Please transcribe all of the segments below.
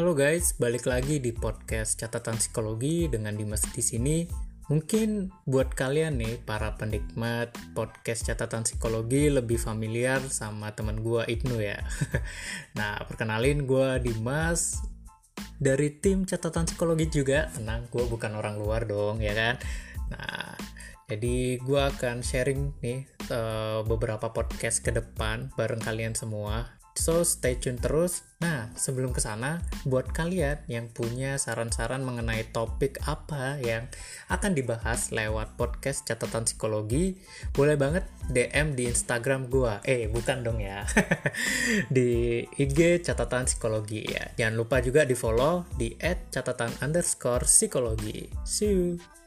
Halo guys, balik lagi di podcast catatan psikologi dengan Dimas di sini. Mungkin buat kalian nih para penikmat podcast catatan psikologi lebih familiar sama teman gue Ibnu ya. nah, perkenalin gue Dimas dari tim catatan psikologi juga. Tenang, gue bukan orang luar dong ya kan. Nah, jadi gue akan sharing nih uh, beberapa podcast ke depan bareng kalian semua So stay tune terus. Nah, sebelum ke sana, buat kalian yang punya saran-saran mengenai topik apa yang akan dibahas lewat podcast catatan psikologi, boleh banget DM di Instagram gua. Eh, bukan dong ya. di IG catatan psikologi ya. Jangan lupa juga di follow di @catatan. See you.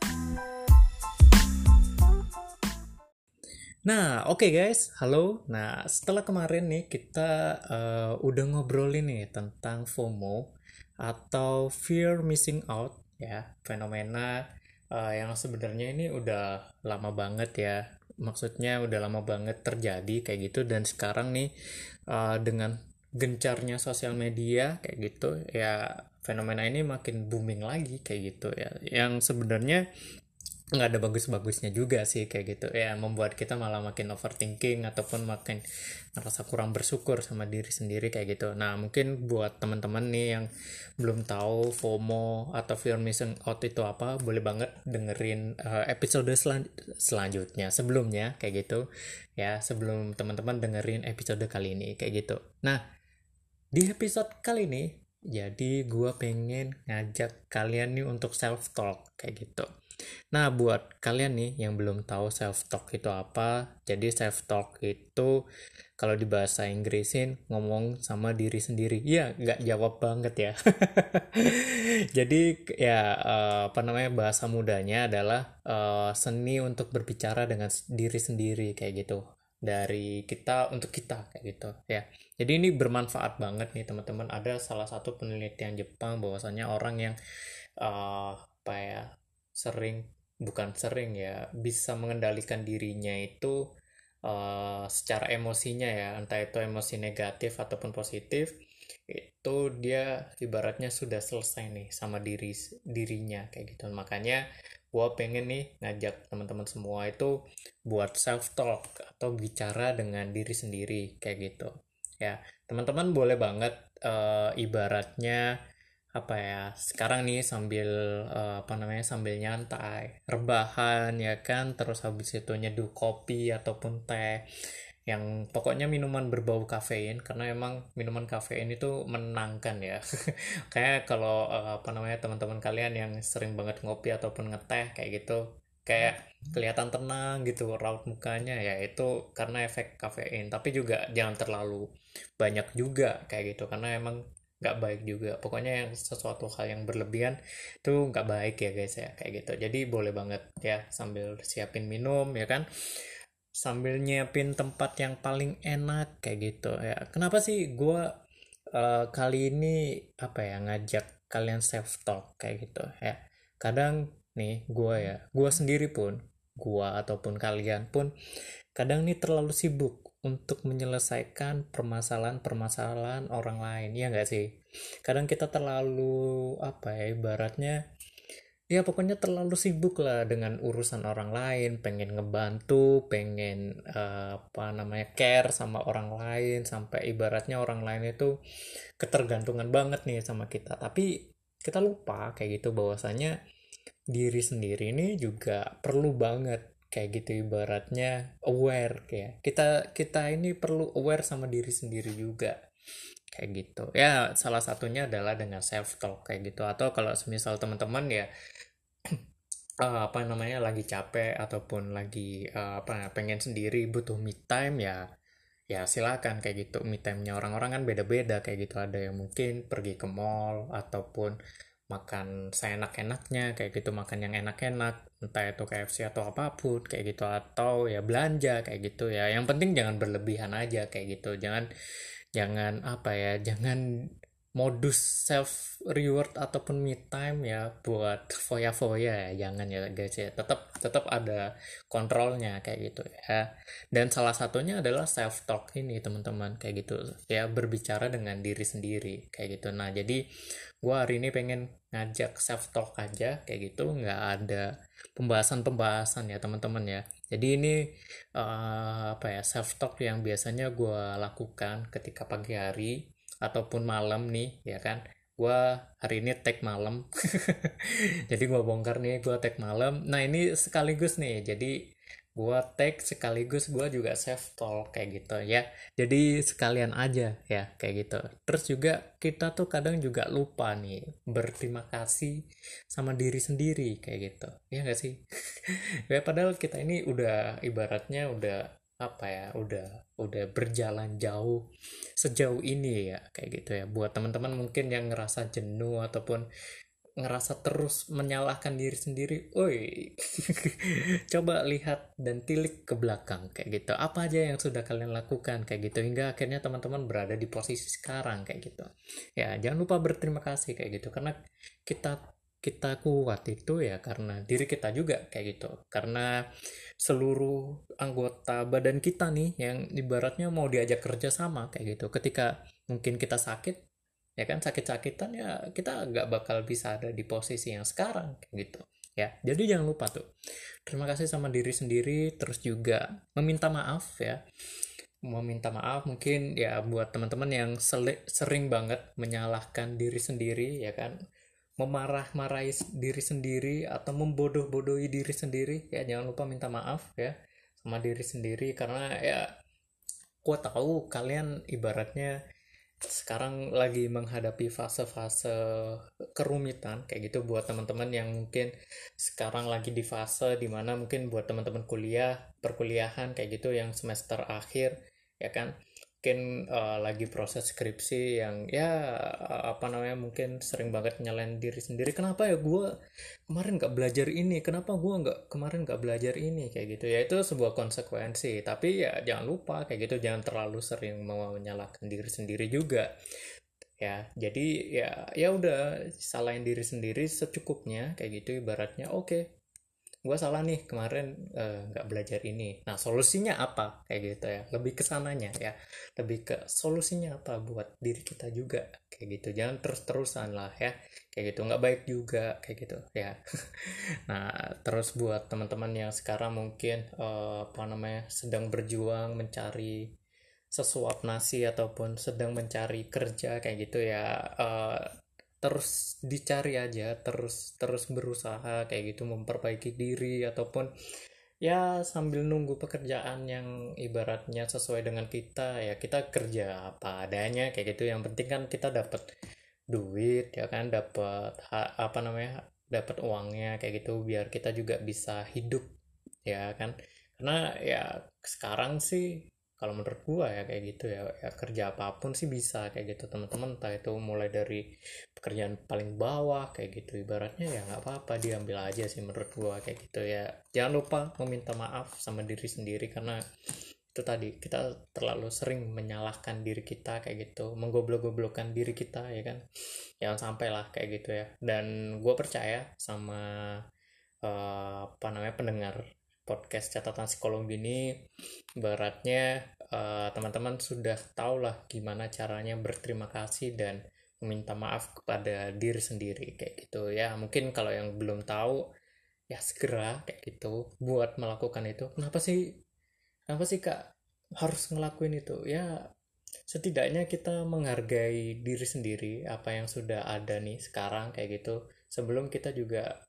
Nah, oke okay guys, halo. Nah, setelah kemarin nih kita uh, udah ngobrolin nih tentang FOMO atau fear missing out ya, fenomena uh, yang sebenarnya ini udah lama banget ya. Maksudnya udah lama banget terjadi kayak gitu dan sekarang nih uh, dengan gencarnya sosial media kayak gitu ya fenomena ini makin booming lagi kayak gitu ya. Yang sebenarnya nggak ada bagus-bagusnya juga sih kayak gitu. Ya membuat kita malah makin overthinking ataupun makin ngerasa kurang bersyukur sama diri sendiri kayak gitu. Nah mungkin buat teman-teman nih yang belum tahu FOMO atau fear missing out itu apa boleh banget dengerin uh, episode selan selanjutnya sebelumnya kayak gitu. Ya sebelum teman-teman dengerin episode kali ini kayak gitu. Nah di episode kali ini jadi gue pengen ngajak kalian nih untuk self talk kayak gitu Nah, buat kalian nih yang belum tahu self talk itu apa, jadi self talk itu kalau di bahasa Inggrisin ngomong sama diri sendiri. Iya, nggak jawab banget ya. jadi ya uh, apa namanya bahasa mudanya adalah uh, seni untuk berbicara dengan diri sendiri kayak gitu dari kita untuk kita kayak gitu ya. Jadi ini bermanfaat banget nih teman-teman. Ada salah satu penelitian Jepang bahwasanya orang yang uh, apa ya sering bukan sering ya bisa mengendalikan dirinya itu uh, secara emosinya ya entah itu emosi negatif ataupun positif itu dia ibaratnya sudah selesai nih sama diri dirinya kayak gitu. Makanya gue pengen nih ngajak teman-teman semua itu buat self talk atau bicara dengan diri sendiri kayak gitu. Ya teman-teman boleh banget uh, ibaratnya apa ya sekarang nih sambil uh, apa namanya sambil nyantai rebahan ya kan terus habis itu nyeduh kopi ataupun teh yang pokoknya minuman berbau kafein karena emang minuman kafein itu menangkan ya. Kayak kalau uh, apa namanya teman-teman kalian yang sering banget ngopi ataupun ngeteh kayak gitu kayak kelihatan tenang gitu raut mukanya ya itu karena efek kafein. Tapi juga jangan terlalu banyak juga kayak gitu karena emang nggak baik juga. Pokoknya yang sesuatu hal yang berlebihan itu nggak baik ya guys ya kayak gitu. Jadi boleh banget ya sambil siapin minum ya kan? Sambil nyiapin tempat yang paling enak kayak gitu ya. Kenapa sih gue uh, kali ini apa ya ngajak kalian self talk kayak gitu ya? Kadang nih gue ya gue sendiri pun gue ataupun kalian pun kadang nih terlalu sibuk untuk menyelesaikan permasalahan-permasalahan orang lain ya nggak sih? Kadang kita terlalu apa ya ibaratnya ya pokoknya terlalu sibuk lah dengan urusan orang lain pengen ngebantu pengen uh, apa namanya care sama orang lain sampai ibaratnya orang lain itu ketergantungan banget nih sama kita. Tapi kita lupa kayak gitu bahwasanya diri sendiri ini juga perlu banget kayak gitu ibaratnya aware kayak. Kita kita ini perlu aware sama diri sendiri juga. Kayak gitu. Ya salah satunya adalah dengan self talk kayak gitu. Atau kalau semisal teman-teman ya uh, apa namanya lagi capek ataupun lagi uh, apa pengen sendiri butuh me time ya ya silakan kayak gitu. Me time-nya orang-orang kan beda-beda. Kayak gitu ada yang mungkin pergi ke mall ataupun makan seenak-enaknya kayak gitu makan yang enak-enak entah itu KFC atau apa pun kayak gitu atau ya belanja kayak gitu ya. Yang penting jangan berlebihan aja kayak gitu. Jangan jangan apa ya jangan modus self reward ataupun me time ya buat foya-foya ya jangan ya guys ya. Tetap tetap ada kontrolnya kayak gitu ya. Dan salah satunya adalah self talk ini teman-teman kayak gitu ya berbicara dengan diri sendiri kayak gitu. Nah jadi gue hari ini pengen ngajak self talk aja kayak gitu. Nggak ada pembahasan-pembahasan ya teman-teman ya. Jadi ini uh, apa ya self talk yang biasanya gue lakukan ketika pagi hari ataupun malam nih ya kan? Gue hari ini tag malam. Jadi gue bongkar nih gue tag malam. Nah ini sekaligus nih jadi gue tag sekaligus gue juga save talk kayak gitu ya. Jadi sekalian aja ya kayak gitu. Terus juga kita tuh kadang juga lupa nih berterima kasih sama diri sendiri kayak gitu. Ya gak sih? Ya padahal kita ini udah ibaratnya udah apa ya udah udah berjalan jauh sejauh ini ya kayak gitu ya buat teman-teman mungkin yang ngerasa jenuh ataupun ngerasa terus menyalahkan diri sendiri, oi, coba lihat dan tilik ke belakang kayak gitu. Apa aja yang sudah kalian lakukan kayak gitu hingga akhirnya teman-teman berada di posisi sekarang kayak gitu. Ya jangan lupa berterima kasih kayak gitu karena kita kita kuat itu ya karena diri kita juga kayak gitu. Karena seluruh anggota badan kita nih yang ibaratnya mau diajak kerja sama kayak gitu. Ketika mungkin kita sakit ya kan sakit-sakitan ya kita nggak bakal bisa ada di posisi yang sekarang kayak gitu. Ya jadi jangan lupa tuh. Terima kasih sama diri sendiri terus juga meminta maaf ya. Meminta maaf mungkin ya buat teman-teman yang sering banget menyalahkan diri sendiri ya kan memarah-marahi diri sendiri atau membodoh-bodohi diri sendiri ya jangan lupa minta maaf ya sama diri sendiri. Karena ya gua tahu kalian ibaratnya sekarang lagi menghadapi fase-fase kerumitan kayak gitu buat teman-teman yang mungkin sekarang lagi di fase di mana mungkin buat teman-teman kuliah perkuliahan kayak gitu yang semester akhir ya kan mungkin uh, lagi proses skripsi yang ya apa namanya mungkin sering banget nyalain diri sendiri. Kenapa ya gue kemarin nggak belajar ini? Kenapa gue nggak kemarin nggak belajar ini? Kayak gitu. Ya itu sebuah konsekuensi. Tapi ya jangan lupa kayak gitu jangan terlalu sering mau menyalahkan diri sendiri juga. Ya jadi ya ya udah salahin diri sendiri secukupnya kayak gitu ibaratnya. Oke okay, gue salah nih kemarin eh, nggak uh, belajar ini. Nah solusinya apa? Kayak gitu ya. Lebih ke sananya ya. Lebih ke solusinya apa buat diri kita juga? Kayak gitu. Jangan terus terusan lah ya. Kayak gitu. Nggak baik juga. Kayak gitu. Ya. Nah terus buat teman-teman yang sekarang mungkin uh, apa namanya sedang berjuang mencari sesuap nasi ataupun sedang mencari kerja kayak gitu ya uh, terus dicari aja terus terus berusaha kayak gitu memperbaiki diri ataupun ya sambil nunggu pekerjaan yang ibaratnya sesuai dengan kita ya kita kerja apa adanya kayak gitu. Yang penting kan kita dapat duit ya kan dapat apa namanya dapat uangnya kayak gitu biar kita juga bisa hidup ya kan. Karena ya sekarang sih kalau menurut gua ya kayak gitu ya, ya kerja apa pun sih bisa kayak gitu teman-teman entah itu mulai dari pekerjaan paling bawah kayak gitu. Ibaratnya ya nggak apa-apa diambil aja sih menurut gua kayak gitu ya. Jangan lupa meminta maaf sama diri sendiri karena itu tadi kita terlalu sering menyalahkan diri kita kayak gitu. Menggoblok-goblokkan diri kita ya kan? Jangan sampai lah kayak gitu ya. Dan gue percaya sama uh, apa namanya pendengar podcast catatan psikologi ini beratnya uh, teman-teman sudah tahu lah gimana caranya berterima kasih dan meminta maaf kepada diri sendiri kayak gitu ya. Mungkin kalau yang belum tahu ya segera kayak gitu buat melakukan itu. Kenapa sih kenapa sih kak harus ngelakuin itu? Ya setidaknya kita menghargai diri sendiri apa yang sudah ada nih sekarang kayak gitu. Sebelum kita juga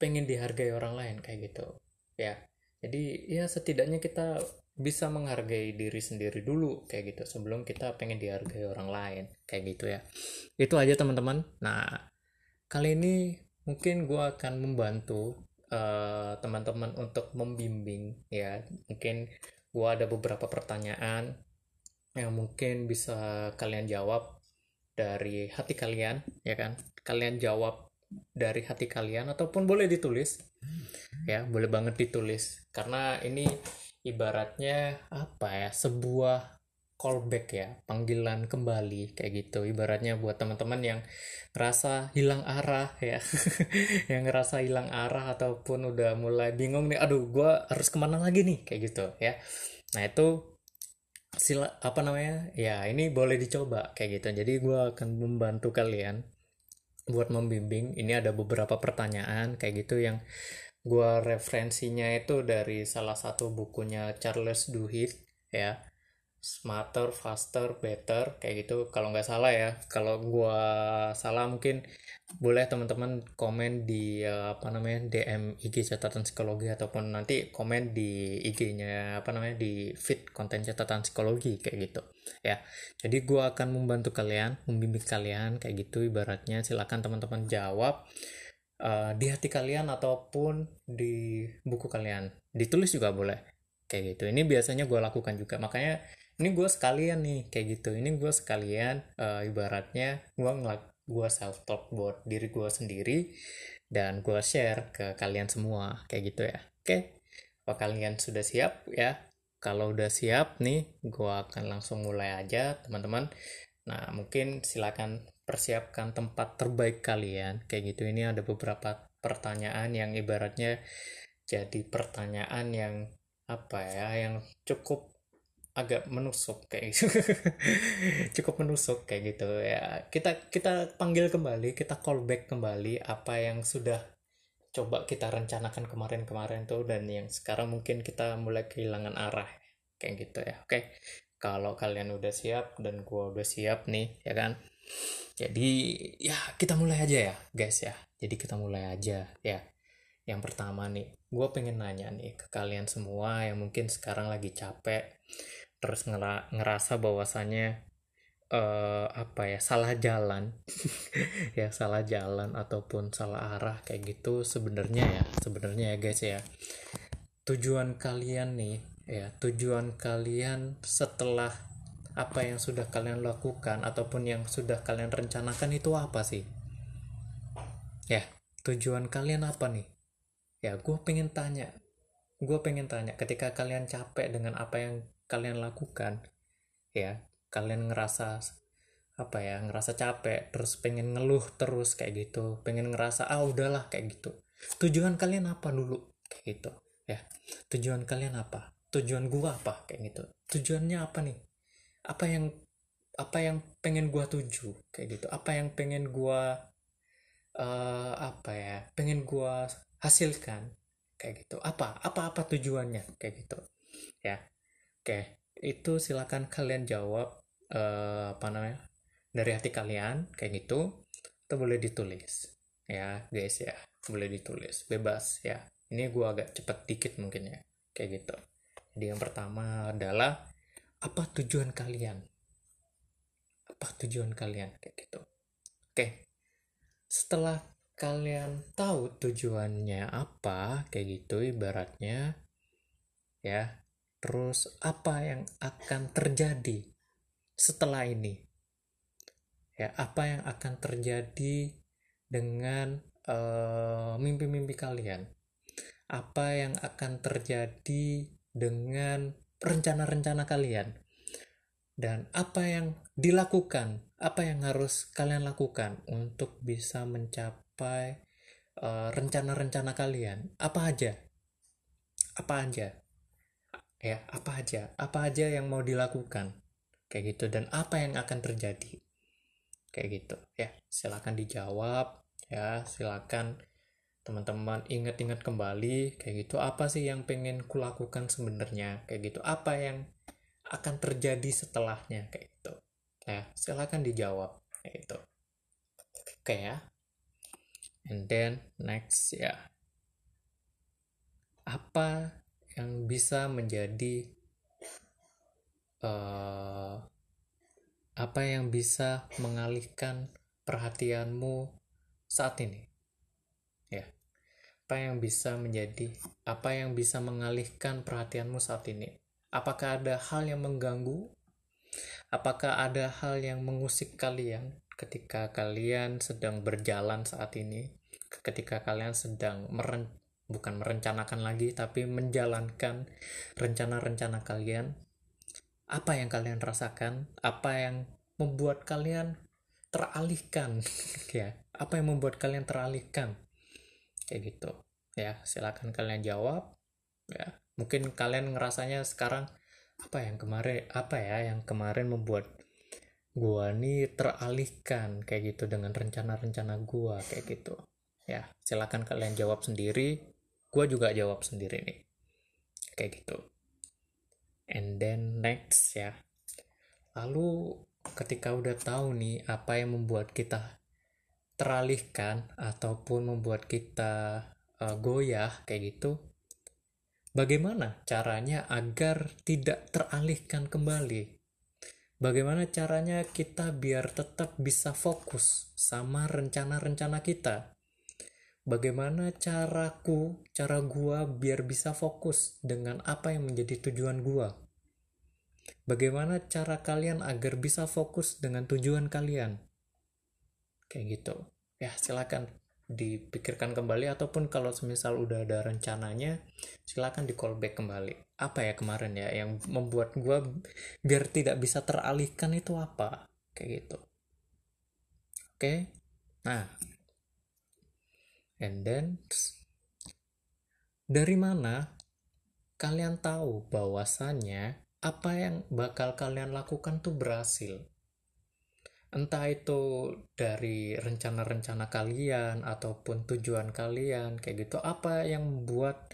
pengen dihargai orang lain kayak gitu ya. Jadi ya setidaknya kita bisa menghargai diri sendiri dulu kayak gitu sebelum kita pengen dihargai orang lain kayak gitu ya. Itu aja teman-teman. Nah kali ini mungkin gue akan membantu uh, teman-teman untuk membimbing ya. Mungkin gue ada beberapa pertanyaan yang mungkin bisa kalian jawab dari hati kalian ya kan? Kalian jawab dari hati kalian ataupun boleh ditulis. Ya boleh banget ditulis. Karena ini ibaratnya apa ya sebuah callback ya panggilan kembali kayak gitu. Ibaratnya buat teman-teman yang ngerasa hilang arah ya. Yang ngerasa hilang arah ataupun udah mulai bingung nih aduh gue harus ke mana lagi nih? kayak gitu ya. Nah itu sila apa namanya? Ya ini boleh dicoba kayak gitu. Jadi gue akan membantu kalian buat membimbing ini ada beberapa pertanyaan kayak gitu yang gue referensinya itu dari salah satu bukunya Charles Duhigg ya. Smarter, faster, better kayak gitu. Kalau nggak salah ya kalau gua salah mungkin boleh teman-teman komen di uh, apa namanya DM IG catatan psikologi ataupun nanti komen di IG-nya apa namanya di feed konten catatan psikologi kayak gitu ya jadi gua akan membantu kalian membimbing kalian kayak gitu ibaratnya. Silakan teman-teman jawab uh, di hati kalian ataupun di buku kalian. Ditulis juga boleh kayak gitu. Ini biasanya gue lakukan juga. Makanya ini gue sekalian nih kayak gitu. Ini gue sekalian uh, ibaratnya gue ngelak gue self talk buat diri gue sendiri dan gue share ke kalian semua kayak gitu ya. Oke apa kalian sudah siap ya kalau udah siap nih gue akan langsung mulai aja teman-teman. Nah mungkin silakan persiapkan tempat terbaik kalian. Kayak gitu ini ada beberapa pertanyaan yang ibaratnya jadi pertanyaan yang apa ya yang cukup agak menusuk kayak gitu. Cukup menusuk kayak gitu ya. Kita kita panggil kembali kita call back kembali apa yang sudah coba kita rencanakan kemarin-kemarin tuh dan yang sekarang mungkin kita mulai kehilangan arah kayak gitu ya. Oke kalau kalian udah siap dan gua udah siap nih ya kan? Jadi ya kita mulai aja ya guys ya. Jadi kita mulai aja ya. Yang pertama nih gue pengen nanya nih ke kalian semua yang mungkin sekarang lagi capek terus ngerasa bahwasannya uh, apa ya salah jalan. Ya salah jalan ataupun salah arah kayak gitu sebenarnya ya sebenarnya ya guys ya. Tujuan kalian nih ya tujuan kalian setelah apa yang sudah kalian lakukan ataupun yang sudah kalian rencanakan itu apa sih? Ya tujuan kalian apa nih? Ya gue pengen tanya. Gue pengen tanya ketika kalian capek dengan apa yang kalian lakukan ya kalian ngerasa apa ya ngerasa capek terus pengen ngeluh terus kayak gitu. Pengen ngerasa ah udahlah kayak gitu. Tujuan kalian apa dulu? Kayak gitu ya. Tujuan kalian apa? Tujuan gua apa? Kayak gitu. Tujuannya apa nih? Apa yang apa yang pengen gua tuju? Kayak gitu. Apa yang pengen gua uh, apa ya pengen gua hasilkan? Kayak gitu. Apa? Apa apa tujuannya? Kayak gitu ya. Oke, itu silakan kalian jawab uh, apa namanya dari hati kalian kayak gitu atau boleh ditulis. Ya guys ya boleh ditulis. Bebas ya. Ini gue agak cepet dikit mungkin ya kayak gitu. Jadi yang pertama adalah apa tujuan kalian? Apa tujuan kalian? Kayak gitu. Oke. Setelah kalian tahu tujuannya apa kayak gitu ibaratnya ya. Terus apa yang akan terjadi setelah ini? Ya, apa yang akan terjadi dengan eh, mimpi-mimpi uh, kalian? Apa yang akan terjadi dengan rencana-rencana kalian? Dan apa yang dilakukan? Apa yang harus kalian lakukan untuk bisa mencapai eh, rencana-rencana uh, kalian? Apa aja? Apa aja? ya apa aja apa aja yang mau dilakukan kayak gitu. Dan apa yang akan terjadi? Kayak gitu. Ya silakan dijawab. Ya silakan teman-teman ingat-ingat kembali. Kayak gitu. Apa sih yang pengen kulakukan sebenarnya? Kayak gitu. Apa yang akan terjadi setelahnya? Kayak gitu. Ya silakan dijawab. Kayak gitu. Oke ya. And then next ya. Apa yang bisa menjadi uh, apa yang bisa mengalihkan perhatianmu saat ini? Ya. Apa yang bisa menjadi apa yang bisa mengalihkan perhatianmu saat ini? Apakah ada hal yang mengganggu? Apakah ada hal yang mengusik kalian ketika kalian sedang berjalan saat ini? Ketika kalian sedang meren bukan merencanakan lagi tapi menjalankan rencana-rencana kalian apa yang kalian rasakan? Apa yang membuat kalian teralihkan? Ya apa yang membuat kalian teralihkan? Kayak gitu. Ya silakan kalian jawab. Ya mungkin kalian ngerasanya sekarang apa yang kemarin apa ya yang kemarin membuat gua nih teralihkan? Kayak gitu dengan rencana-rencana gua kayak gitu. Ya silakan kalian jawab sendiri. Gua juga jawab sendiri nih. Kayak gitu and then next ya. Lalu ketika udah tahu nih apa yang membuat kita teralihkan ataupun membuat kita uh, goyah kayak gitu bagaimana caranya agar tidak teralihkan kembali? Bagaimana caranya kita biar tetap bisa fokus sama rencana-rencana kita bagaimana caraku cara gua biar bisa fokus dengan apa yang menjadi tujuan gua? Bagaimana cara kalian agar bisa fokus dengan tujuan kalian? Kayak gitu. Ya silakan dipikirkan kembali ataupun kalau semisal udah ada rencananya silakan di callback kembali. Apa ya kemarin ya yang membuat gue biar tidak bisa teralihkan itu apa? Kayak gitu. Oke? Nah and then dari mana kalian tahu bahwasannya apa yang bakal kalian lakukan tuh berhasil? Entah itu dari rencana-rencana kalian ataupun tujuan kalian kayak gitu. Apa yang membuat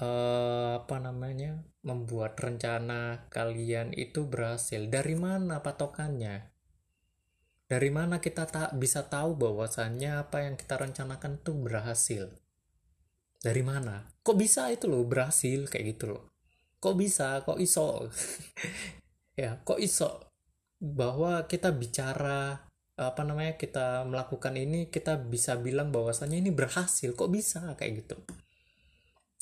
uh, apa namanya membuat rencana kalian itu berhasil? Dari mana patokannya dari mana kita tak bisa tahu bahwasannya apa yang kita rencanakan tuh berhasil? Dari mana? Kok bisa itu loh berhasil? Kayak gitu loh. Kok bisa? Kok iso? Ya kok iso? Bahwa kita bicara apa namanya kita melakukan ini kita bisa bilang bahwasannya ini berhasil. Kok bisa? Kayak gitu.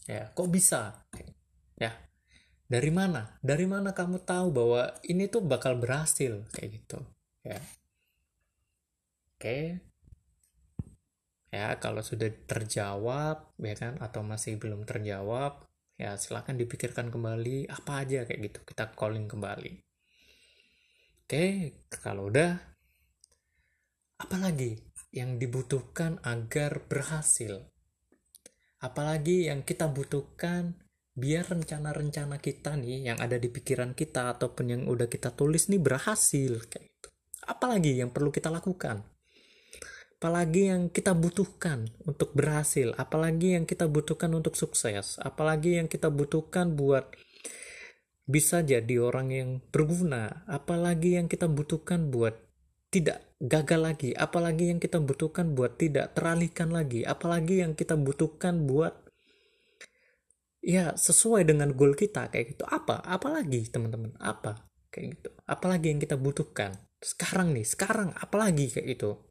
Ya kok bisa? Ya. Dari mana? Dari mana kamu tahu bahwa ini tuh bakal berhasil? Kayak gitu. Ya oke ya kalau sudah terjawab ya kan atau masih belum terjawab ya silahkan dipikirkan kembali apa aja kayak gitu kita calling kembali Oke, kalau udah, apalagi yang dibutuhkan agar berhasil? Apalagi yang kita butuhkan biar rencana-rencana kita nih yang ada di pikiran kita ataupun yang udah kita tulis nih berhasil kayak gitu. Apalagi yang perlu kita lakukan? Apalagi yang kita butuhkan untuk berhasil? Apalagi yang kita butuhkan untuk sukses? Apalagi yang kita butuhkan buat bisa jadi orang yang berguna apalagi yang kita butuhkan buat tidak gagal lagi apalagi yang kita butuhkan buat tidak teralihkan lagi apalagi yang kita butuhkan buat ya sesuai dengan goal kita kayak gitu. Apa? Apalagi teman-teman? Apa? Kayak gitu. Apalagi yang kita butuhkan? Sekarang nih sekarang apalagi? Kayak gitu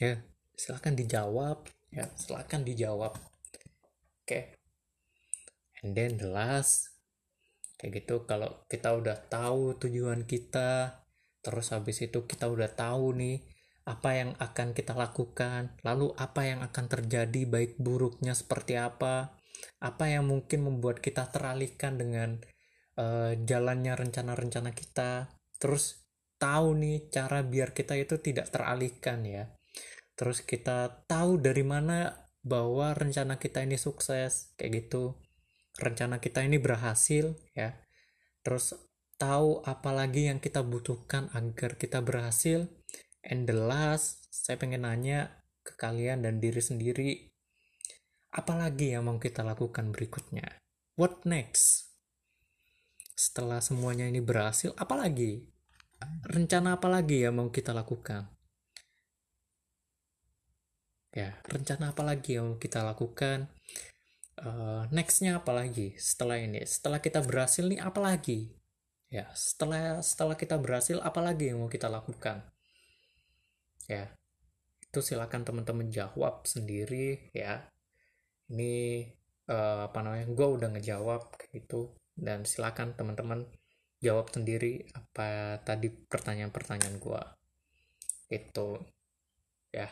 ya silahkan dijawab. Ya silahkan dijawab. Oke. Okay. and then the last. Kayak gitu kalau kita udah tahu tujuan kita terus habis itu kita udah tahu nih apa yang akan kita lakukan lalu apa yang akan terjadi baik buruknya seperti apa apa yang mungkin membuat kita teralihkan dengan uh, jalannya rencana-rencana kita terus tahu nih cara biar kita itu tidak teralihkan ya terus kita tahu dari mana bahwa rencana kita ini sukses kayak gitu. Rencana kita ini berhasil ya. Terus tahu apa lagi yang kita butuhkan agar kita berhasil. And the last saya pengen nanya ke kalian dan diri sendiri apalagi yang mau kita lakukan berikutnya? What next? Setelah semuanya ini berhasil apalagi rencana apa lagi yang mau kita lakukan ya rencana apa lagi yang kita lakukan? Uh, nextnya apa lagi setelah ini? Setelah kita berhasil nih apa lagi? Ya setelah setelah kita berhasil apa lagi yang mau kita lakukan? Ya itu silakan teman-teman jawab sendiri ya. Ini uh, apa namanya gue udah ngejawab gitu. Dan silakan teman-teman jawab sendiri apa tadi pertanyaan-pertanyaan gue itu ya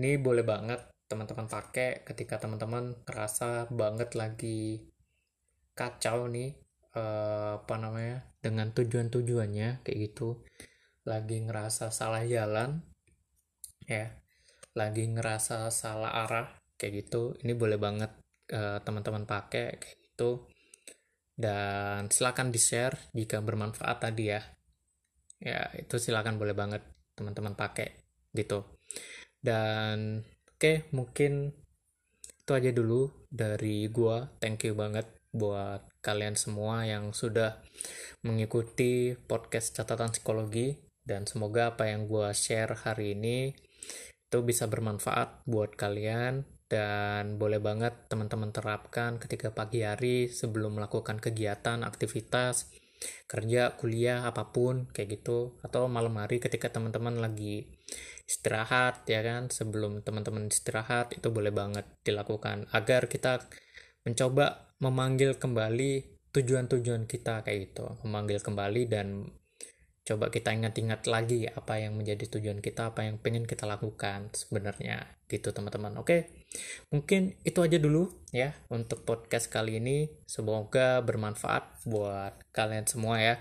ini boleh banget teman-teman pakai ketika teman-teman ngerasa banget lagi kacau nih uh, apa namanya dengan tujuan-tujuannya kayak gitu. Lagi ngerasa salah jalan ya. Lagi ngerasa salah arah kayak gitu. Ini boleh banget uh, teman-teman pakai kayak gitu. Dan silakan di share jika bermanfaat tadi ya. Ya itu silakan boleh banget teman-teman pakai gitu dan oke okay, mungkin itu aja dulu dari gua. Thank you banget buat kalian semua yang sudah mengikuti podcast catatan psikologi. Dan semoga apa yang gua share hari ini itu bisa bermanfaat buat kalian. Dan boleh banget teman-teman terapkan ketika pagi hari sebelum melakukan kegiatan, aktivitas, kerja, kuliah, apa pun kayak gitu. Atau malam hari ketika teman-teman lagi istirahat ya kan sebelum teman-teman istirahat itu boleh banget dilakukan. Agar kita mencoba memanggil kembali tujuan-tujuan kita kayak gitu. Memanggil kembali dan coba kita ingat-ingat lagi apa yang menjadi tujuan kita, apa yang pengen kita lakukan sebenarnya. Gitu teman-teman. Oke, mungkin itu aja dulu ya untuk podcast kali ini. Semoga bermanfaat buat kalian semua ya.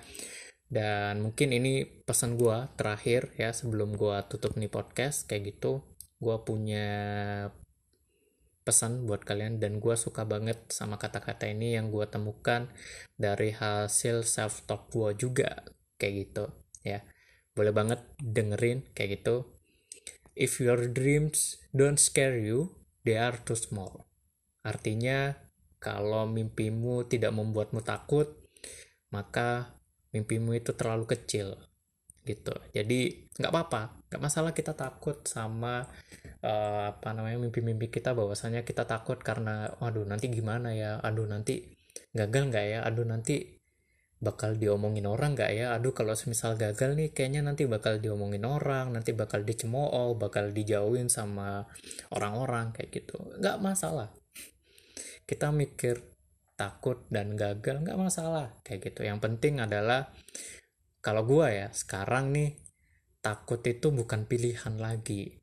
Dan mungkin ini pesan gue terakhir ya sebelum gue tutup nih podcast kayak gitu. Gue punya pesan buat kalian dan gue suka banget sama kata-kata ini yang gue temukan dari hasil self talk gue juga kayak gitu ya boleh banget dengerin kayak gitu if your dreams don't scare you they are too small. Artinya kalau mimpimu tidak membuatmu takut maka mimpimu itu terlalu kecil gitu. Jadi nggak apa-apa. Nggak masalah kita takut sama uh, apa namanya mimpi-mimpi kita bahwasanya kita takut karena waduh nanti gimana ya? Aduh nanti gagal nggak ya? Aduh nanti bakal diomongin orang gak ya? Aduh kalau semisal gagal nih kayaknya nanti bakal diomongin orang nanti bakal dicemooh bakal dijauhin sama orang-orang kayak gitu. Nggak masalah. Kita mikir takut dan gagal nggak masalah kayak gitu. Yang penting adalah kalau gua ya sekarang nih takut itu bukan pilihan lagi.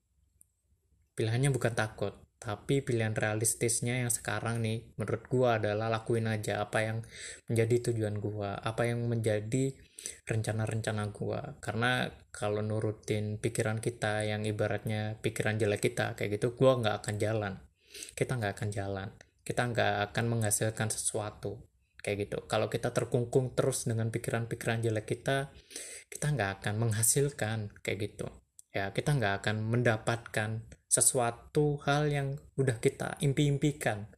Pilihannya bukan takut tapi pilihan realistisnya yang sekarang nih menurut gua adalah lakuin aja apa yang menjadi tujuan gua apa yang menjadi rencana-rencana gua. Karena kalau nurutin pikiran kita yang ibaratnya pikiran jelek kita kayak gitu gua nggak akan jalan. Kita nggak akan jalan. Kita nggak akan menghasilkan sesuatu kayak gitu. Kalau kita terkungkung terus dengan pikiran-pikiran jelek kita kita nggak akan menghasilkan kayak gitu. Ya kita nggak akan mendapatkan sesuatu hal yang udah kita impi-impikan.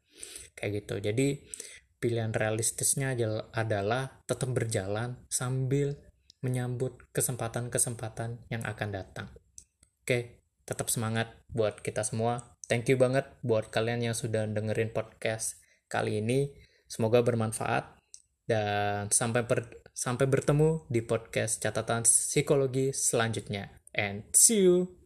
Kayak gitu. Jadi pilihan realistisnya adalah tetap berjalan sambil menyambut kesempatan-kesempatan yang akan datang. Oke tetap semangat buat kita semua. Thank you banget buat kalian yang sudah dengerin podcast kali ini. Semoga bermanfaat. Dan sampai per, sampai bertemu di podcast catatan psikologi selanjutnya. And see you